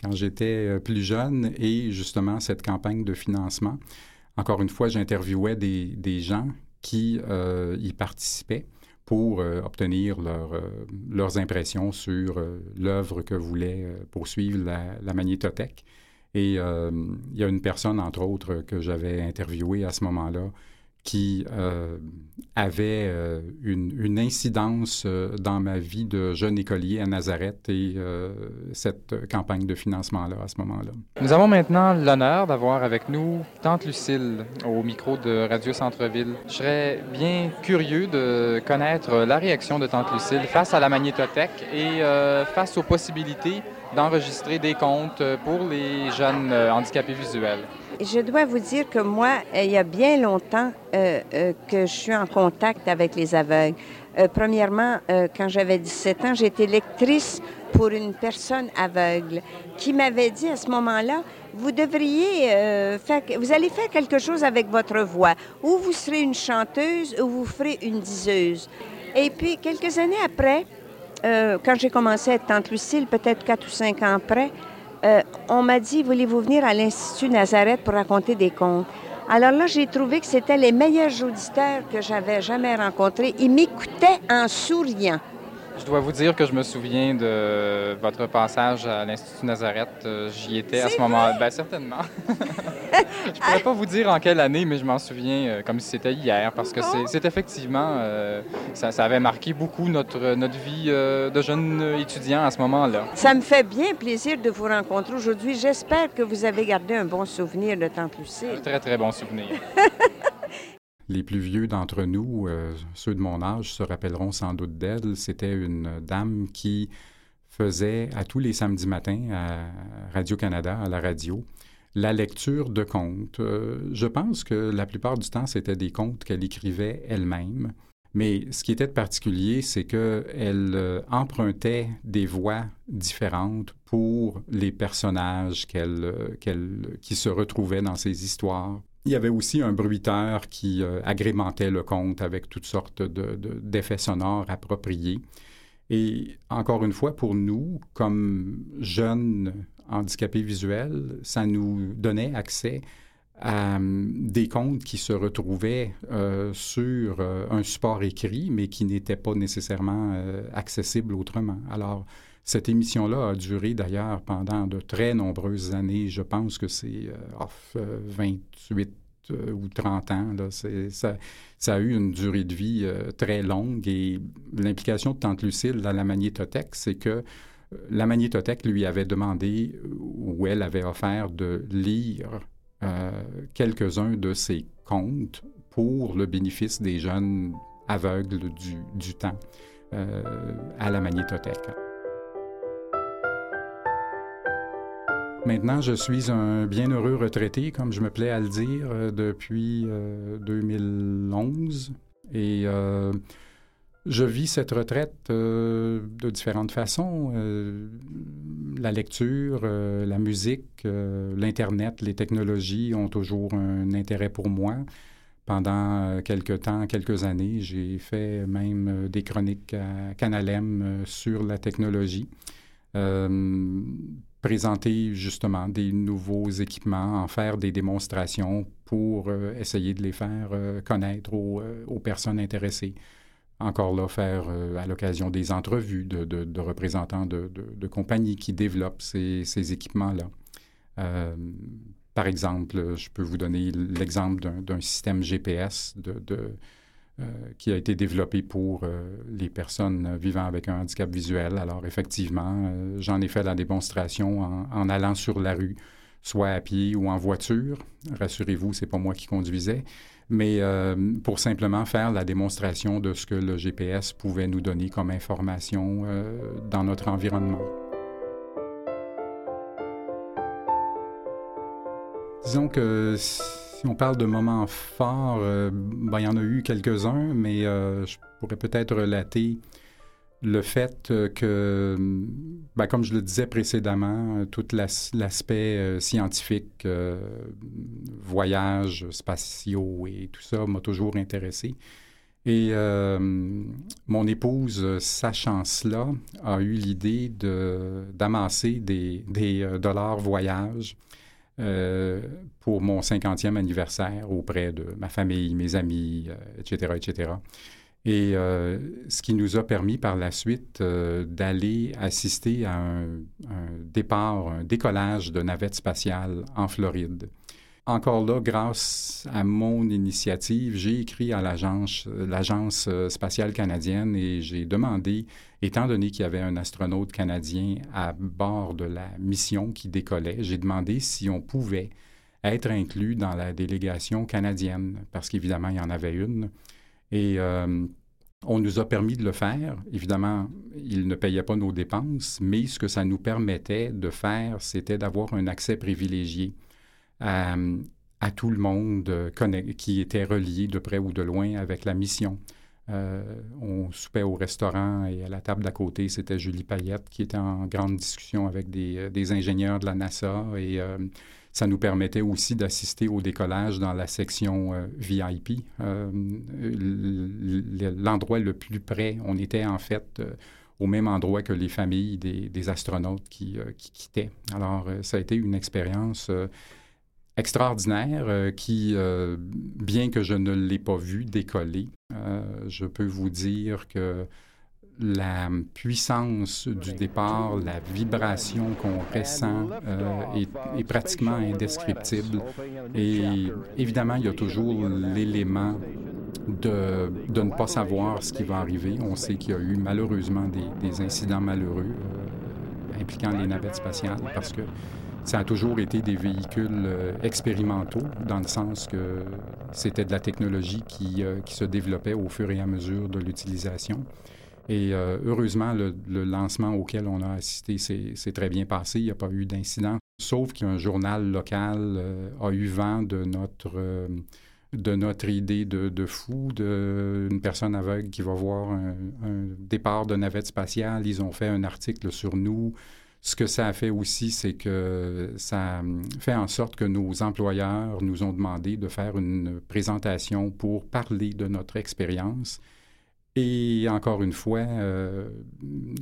quand j'étais plus jeune, et justement cette campagne de financement. Encore une fois, j'interviewais des gens qui y participaient pour obtenir leurs impressions sur l'œuvre que voulait poursuivre la, la. Et il y a une personne, entre autres, que j'avais interviewée à ce moment-là, qui euh, avait euh, une, incidence euh, dans ma vie de jeune écolier à Nazareth et cette campagne de financement-là à ce moment-là. Nous avons maintenant l'honneur d'avoir avec nous Tante Lucille au micro de Radio Centre-Ville. Je serais bien curieux de connaître la réaction de Tante Lucille face à la magnétothèque et face aux possibilités d'enregistrer des comptes pour les jeunes handicapés visuels. Je dois vous dire que moi, il y a bien longtemps euh, euh, que je suis en contact avec les aveugles. Euh, premièrement, quand j'avais 17 ans, j'étais lectrice pour une personne aveugle qui m'avait dit à ce moment-là, vous devriez faire, vous allez faire quelque chose avec votre voix. Ou vous serez une chanteuse ou vous ferez une diseuse. Et puis, quelques années après, quand j'ai commencé à être tante Lucille, peut-être quatre ou cinq ans après, euh, on m'a dit, voulez-vous venir à l'Institut Nazareth pour raconter des contes? Alors là, j'ai trouvé que c'était les meilleurs auditeurs que j'avais jamais rencontrés. Ils m'écoutaient en souriant. Je dois vous dire que je me souviens de votre passage à l'Institut Nazareth. Euh, j'y étais à ce moment-là. Bien, certainement. je ne pourrais pas vous dire en quelle année, mais je m'en souviens euh, comme si c'était hier, parce que c'est effectivement, euh, ça, avait marqué beaucoup notre, notre vie de jeunes étudiants à ce moment-là. Ça me fait bien plaisir de vous rencontrer aujourd'hui. J'espère que vous avez gardé un bon souvenir de Temple Lucille. Un très, très bon souvenir. Les plus vieux d'entre nous, euh, ceux de mon âge, se rappelleront sans doute d'elle. C'était une dame qui faisait à tous les samedis matins à Radio-Canada, à la radio, la lecture de contes. Euh, je pense que la plupart du temps, c'était des contes qu'elle écrivait elle-même. Mais ce qui était de particulier, c'est qu'elle euh, empruntait des voix différentes pour les personnages qui se retrouvaient dans ses histoires. Il y avait aussi un bruiteur qui euh, agrémentait le conte avec toutes sortes d'effets sonores appropriés. Et encore une fois, pour nous, comme jeunes handicapés visuels, ça nous donnait accès à hum, des contes qui se retrouvaient euh, sur euh, un support écrit, mais qui n'étaient pas nécessairement accessibles autrement. Alors, cette émission-là a duré d'ailleurs pendant de très nombreuses années. Je pense que c'est 28 euh, ou 30 ans. Ça, a eu une durée de vie euh, très longue et l'implication de Tante Lucille dans la magnétothèque, c'est que euh, la magnétothèque lui avait demandé ou elle avait offert de lire quelques-uns de ses contes pour le bénéfice des jeunes aveugles du, du temps à la magnétothèque. Maintenant, je suis un bienheureux retraité, comme je me plais à le dire, euh, depuis 2011. Euh, Et euh, je vis cette retraite de différentes façons. la lecture, la musique, l'Internet, les technologies ont toujours un intérêt pour moi. Pendant quelques temps, quelques années, j'ai fait même des chroniques à Canalem sur la technologie présenter justement des nouveaux équipements, en faire des démonstrations pour euh, essayer de les faire euh, connaître aux, euh, aux, personnes intéressées. Encore là, faire à l'occasion des entrevues de, représentants de, compagnies qui développent ces, ces équipements-là. par exemple, je peux vous donner l'exemple d'un système GPS de, qui a été développé pour euh, les personnes vivant avec un handicap visuel. Alors effectivement, euh, j'en ai fait la démonstration en, allant sur la rue, soit à pied ou en voiture. Rassurez-vous, c'est pas moi qui conduisais, mais pour simplement faire la démonstration de ce que le GPS pouvait nous donner comme information dans notre environnement. Disons que on parle de moments forts, euh, ben, il y en a eu quelques-uns, mais euh, je pourrais peut-être relater le fait que, ben, comme je le disais précédemment, tout l'aspect euh, scientifique, voyages spatiaux et tout ça m'a toujours intéressé. Et mon épouse, sachant cela, a eu l'idée d'amasser des, des dollars voyage pour mon 50e anniversaire auprès de ma famille, mes amis, etc., etc. Et ce qui nous a permis par la suite d'aller assister à un, départ, un décollage de navette spatiale en Floride. Encore là, grâce à mon initiative, j'ai écrit à l'agence, euh, spatiale canadienne et j'ai demandé, étant donné qu'il y avait un astronaute canadien à bord de la mission qui décollait, j'ai demandé si on pouvait être inclus dans la délégation canadienne, parce qu'évidemment, il y en avait une. Et euh, on nous a permis de le faire. Évidemment, il ne payait pas nos dépenses, mais ce que ça nous permettait de faire, c'était d'avoir un accès privilégié à, tout le monde euh, qui était relié de près ou de loin avec la mission. Euh, on soupait au restaurant et à la table d'à côté, c'était Julie Payette qui était en grande discussion avec des, euh, ingénieurs de la NASA et ça nous permettait aussi d'assister au décollage dans la section VIP. L'endroit le plus près, on était en fait au même endroit que les familles des, astronautes qui, quittaient. Alors, ça a été une expérience extraordinaire euh, qui, euh, bien que je ne l'ai pas vu décoller, euh, je peux vous dire que la puissance du départ, la vibration qu'on ressent est, pratiquement indescriptible. Et évidemment, il y a toujours l'élément de, de, ne pas savoir ce qui va arriver. On sait qu'il y a eu malheureusement des, des incidents malheureux impliquant les navettes spatiales parce que ça a toujours été des véhicules euh, expérimentaux, dans le sens que c'était de la technologie qui, euh, qui, se développait au fur et à mesure de l'utilisation. Et euh, heureusement, le, lancement auquel on a assisté s'est très bien passé. Il n'y a pas eu d'incident, sauf qu'un journal local a eu vent de notre, de notre idée de, fou, d'une personne aveugle qui va voir un, un, départ de navette spatiale. Ils ont fait un article sur nous. Ce que ça a fait aussi, c'est que ça fait en sorte que nos employeurs nous ont demandé de faire une présentation pour parler de notre expérience. Et encore une fois, euh,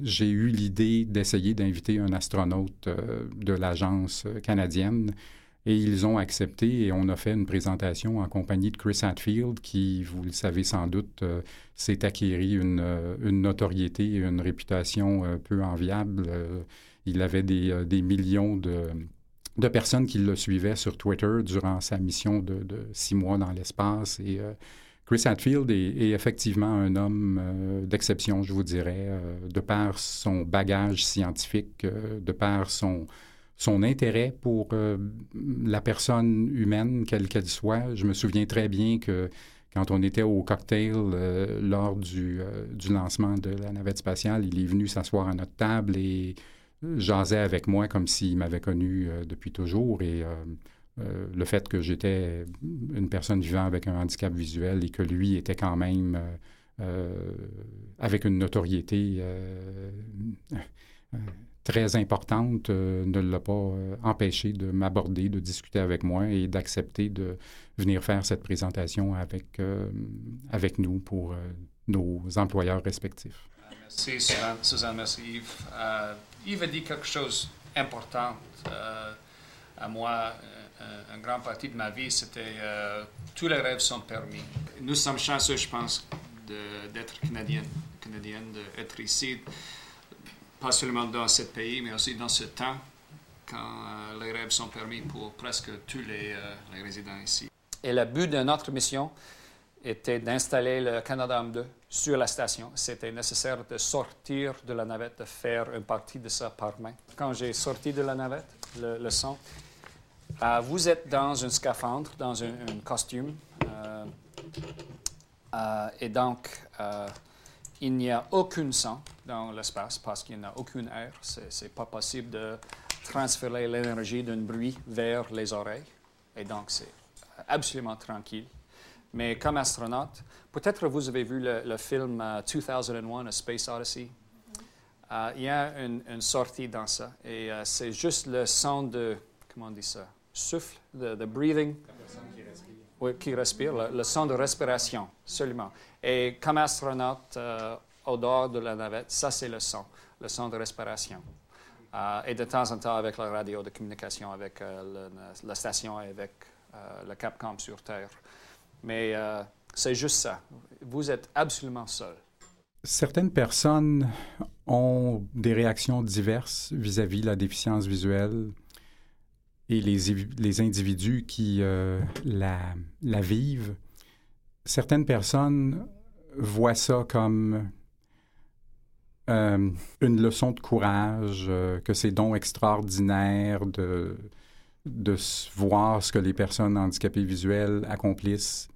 j'ai eu l'idée d'essayer d'inviter un astronaute euh, de l'agence canadienne et ils ont accepté et on a fait une présentation en compagnie de Chris Hadfield qui, vous le savez sans doute, euh, s'est acquéri une, une, notoriété et une réputation peu enviable il avait des, euh, millions de, personnes qui le suivaient sur Twitter durant sa mission de, six mois dans l'espace. Et euh, Chris Hadfield est, effectivement un homme euh, d'exception, je vous dirais, de par son bagage scientifique, de par son, son intérêt pour la personne humaine, quelle qu'elle soit. Je me souviens très bien que quand on était au cocktail lors du, du, lancement de la navette spatiale, il est venu s'asseoir à notre table et jasait avec moi comme s'il m'avait connu euh, depuis toujours. Et euh, euh, le fait que j'étais une personne vivant avec un handicap visuel et que lui était quand même avec une notoriété très importante ne l'a pas empêché de m'aborder, de discuter avec moi et d'accepter de venir faire cette présentation avec, avec nous pour nos employeurs respectifs. Merci Suzanne, merci Yves. Yves a dit quelque chose d'important euh, à moi. Euh, un grand partie de ma vie, c'était euh, tous les rêves sont permis. Nous sommes chanceux, je pense, d'être canadienne d'être ici, pas seulement dans ce pays, mais aussi dans ce temps, quand les rêves sont permis pour presque tous les, les résidents ici. Et le but de notre mission, était d'installer le Canada-2 sur la station. C'était nécessaire de sortir de la navette, de faire une partie de ça par main. Quand j'ai sorti de la navette, le, son, euh, vous êtes dans un scaphandre, dans un, costume, euh, euh, et donc il n'y a aucun son dans l'espace parce qu'il n'y a aucun air. Ce n'est pas possible de transférer l'énergie d'un bruit vers les oreilles, et donc c'est absolument tranquille. Mais comme astronaute, peut-être vous avez vu le, film 2001, euh, A Space Odyssey. Euh, il y a une, sortie dans ça. Et euh, c'est juste le son de, comment on dit ça, souffle, de, breathing. Qui respire. Oui, qui respire, le, son de respiration, seulement. Et comme astronaute, au dehors de la navette, ça c'est le son, le son de respiration. Euh, et de temps en temps avec la radio de communication, avec euh, la station et avec le Capcom sur Terre. Mais c'est juste ça. Vous êtes absolument seul. Certaines personnes ont des réactions diverses vis-à-vis de la déficience visuelle et les, les individus qui la, la, vivent. Certaines personnes voient ça comme euh, une leçon de courage, euh, que c'est donc extraordinaire de, de voir ce que les personnes handicapées visuelles accomplissent.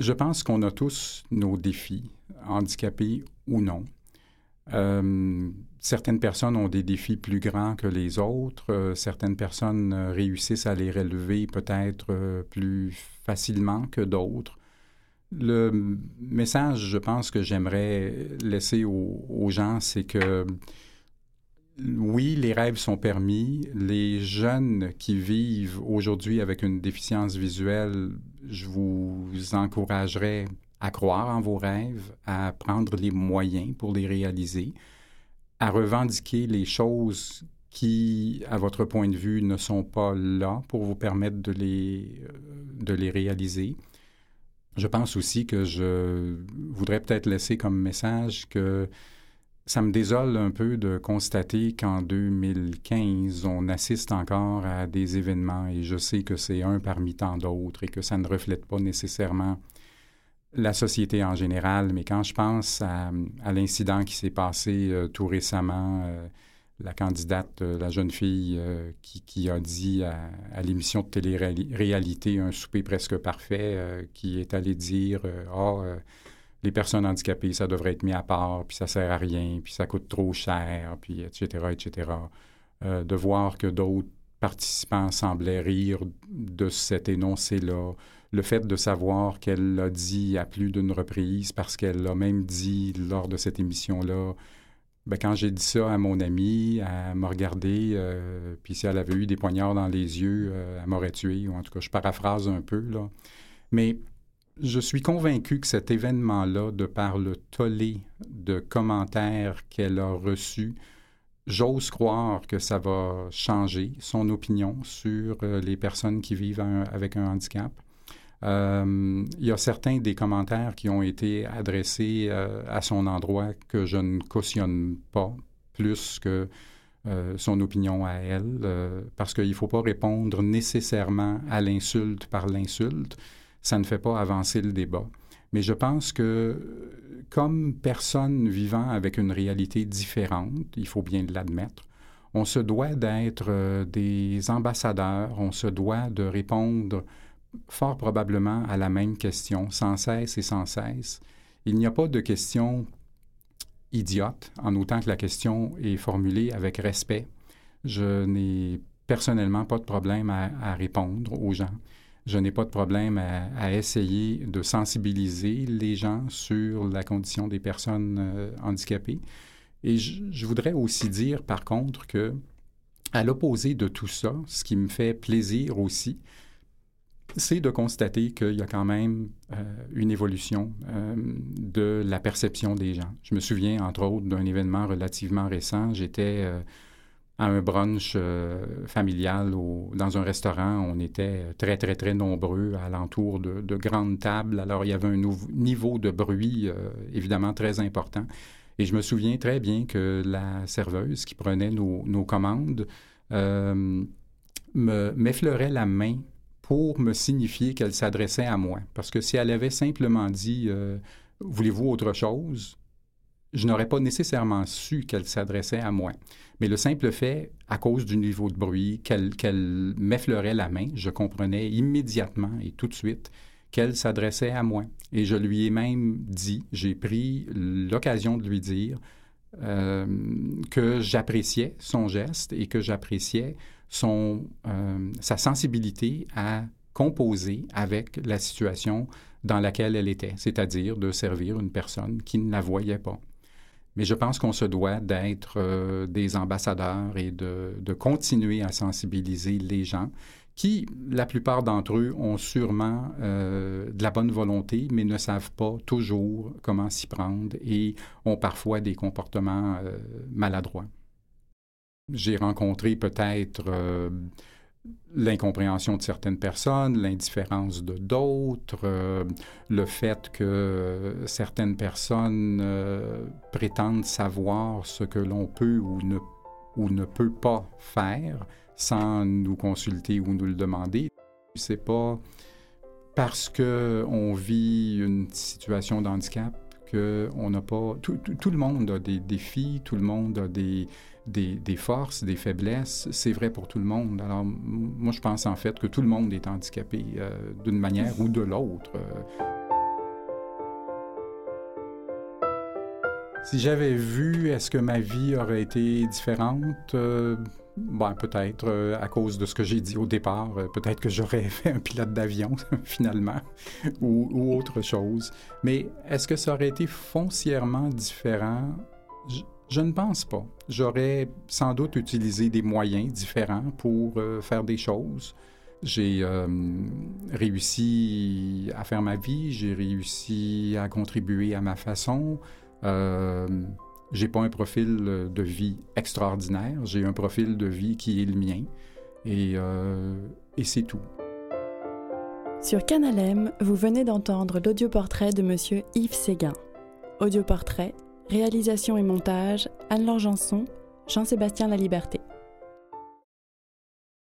Je pense qu'on a tous nos défis, handicapés ou non. Euh, certaines personnes ont des défis plus grands que les autres. certaines personnes réussissent à les relever peut-être plus facilement que d'autres. Le message, je pense, que j'aimerais laisser aux, gens, c'est que oui, les rêves sont permis. Les jeunes qui vivent aujourd'hui avec une déficience visuelle, je vous encouragerais à croire en vos rêves, à prendre les moyens pour les réaliser, à revendiquer les choses qui, à votre point de vue, ne sont pas là pour vous permettre de les, euh, de les réaliser. Je pense aussi que je voudrais peut-être laisser comme message que ça me désole un peu de constater qu'en 2015, on assiste encore à des événements et je sais que c'est un parmi tant d'autres et que ça ne reflète pas nécessairement la société en général, mais quand je pense à, l'incident qui s'est passé euh, tout récemment, euh, la candidate, euh, la jeune fille euh, qui, a dit à, l'émission de télé-réalité un souper presque parfait, qui est allé dire Ah, les personnes handicapées, ça devrait être mis à part, puis ça sert à rien, puis ça coûte trop cher, puis etc., etc. de voir que d'autres participants semblaient rire de cet énoncé-là. Le fait de savoir qu'elle l'a dit à plus d'une reprise, parce qu'elle l'a même dit lors de cette émission-là, ben, quand j'ai dit ça à mon amie, elle m'a regardé, euh, puis si elle avait eu des poignards dans les yeux, euh, elle m'aurait tué, ou en tout cas, je paraphrase un peu, là. Mais je suis convaincu que cet événement-là, de par le tollé de commentaires qu'elle a reçus, j'ose croire que ça va changer son opinion sur euh, les personnes qui vivent avec un handicap. Euh, il y a certains des commentaires qui ont été adressés euh, à son endroit que je ne cautionne pas plus que son opinion à elle, parce qu'il ne faut pas répondre nécessairement à l'insulte par l'insulte. Ça ne fait pas avancer le débat. Mais je pense que comme personne vivant avec une réalité différente, il faut bien l'admettre, on se doit d'être des ambassadeurs, on se doit de répondre fort probablement à la même question, sans cesse et sans cesse. Il n'y a pas de question idiote, en autant que la question est formulée avec respect. Je n'ai personnellement pas de problème à, répondre aux gens. Je n'ai pas de problème à, essayer de sensibiliser les gens sur la condition des personnes euh, handicapées. Et je, voudrais aussi dire, par contre, que à l'opposé de tout ça, ce qui me fait plaisir aussi, c'est de constater qu'il y a quand même euh, une évolution euh, de la perception des gens. Je me souviens, entre autres, d'un événement relativement récent. J'étais à un brunch familial dans un restaurant. On était très, très, très nombreux alentour de, de grandes tables. Alors, il y avait un niveau de bruit évidemment très important. Et je me souviens très bien que la serveuse qui prenait nos, commandes m'effleurait la main pour me signifier qu'elle s'adressait à moi. Parce que si elle avait simplement dit euh, Voulez-vous autre chose je n'aurais pas nécessairement su qu'elle s'adressait à moi. Mais le simple fait, à cause du niveau de bruit, qu'elle m'effleurait la main, je comprenais immédiatement et tout de suite qu'elle s'adressait à moi. Et je lui ai même dit, j'ai pris l'occasion de lui dire euh, que j'appréciais son geste et que j'appréciais euh, sa sensibilité à composer avec la situation dans laquelle elle était, c'est-à-dire de servir une personne qui ne la voyait pas. Mais je pense qu'on se doit d'être euh, des ambassadeurs et de, continuer à sensibiliser les gens qui, la plupart d'entre eux, ont sûrement euh, de la bonne volonté, mais ne savent pas toujours comment s'y prendre et ont parfois des comportements maladroits. J'ai rencontré peut-être euh, l'incompréhension de certaines personnes, l'indifférence de d'autres, euh, le fait que certaines personnes euh, prétendent savoir ce que l'on peut ou ne, ou ne peut pas faire sans nous consulter ou nous le demander. C'est pas parce que on vit une situation de handicap que on n'a pas. Tout, tout, tout, le monde a des défis, tout le monde a des, des, forces, des faiblesses. C'est vrai pour tout le monde. Alors, moi, je pense en fait que tout le monde est handicapé euh, d'une manière ou de l'autre. Si j'avais vu, est-ce que ma vie aurait été différente? Euh, ben, peut-être euh, à cause de ce que j'ai dit au départ, euh, peut-être que j'aurais fait un pilote d'avion finalement ou, autre chose. Mais est-ce que ça aurait été foncièrement différent? Je ne pense pas. J'aurais sans doute utilisé des moyens différents pour euh, faire des choses. J'ai euh, réussi à faire ma vie, j'ai réussi à contribuer à ma façon. Euh, j'ai pas un profil de vie extraordinaire, j'ai un profil de vie qui est le mien et, euh, et c'est tout. Sur Canal M, vous venez d'entendre l'audioportrait de Monsieur Yves Séguin. Audioportrait, réalisation et montage, Anne-Laure Jean-Sébastien Laliberté.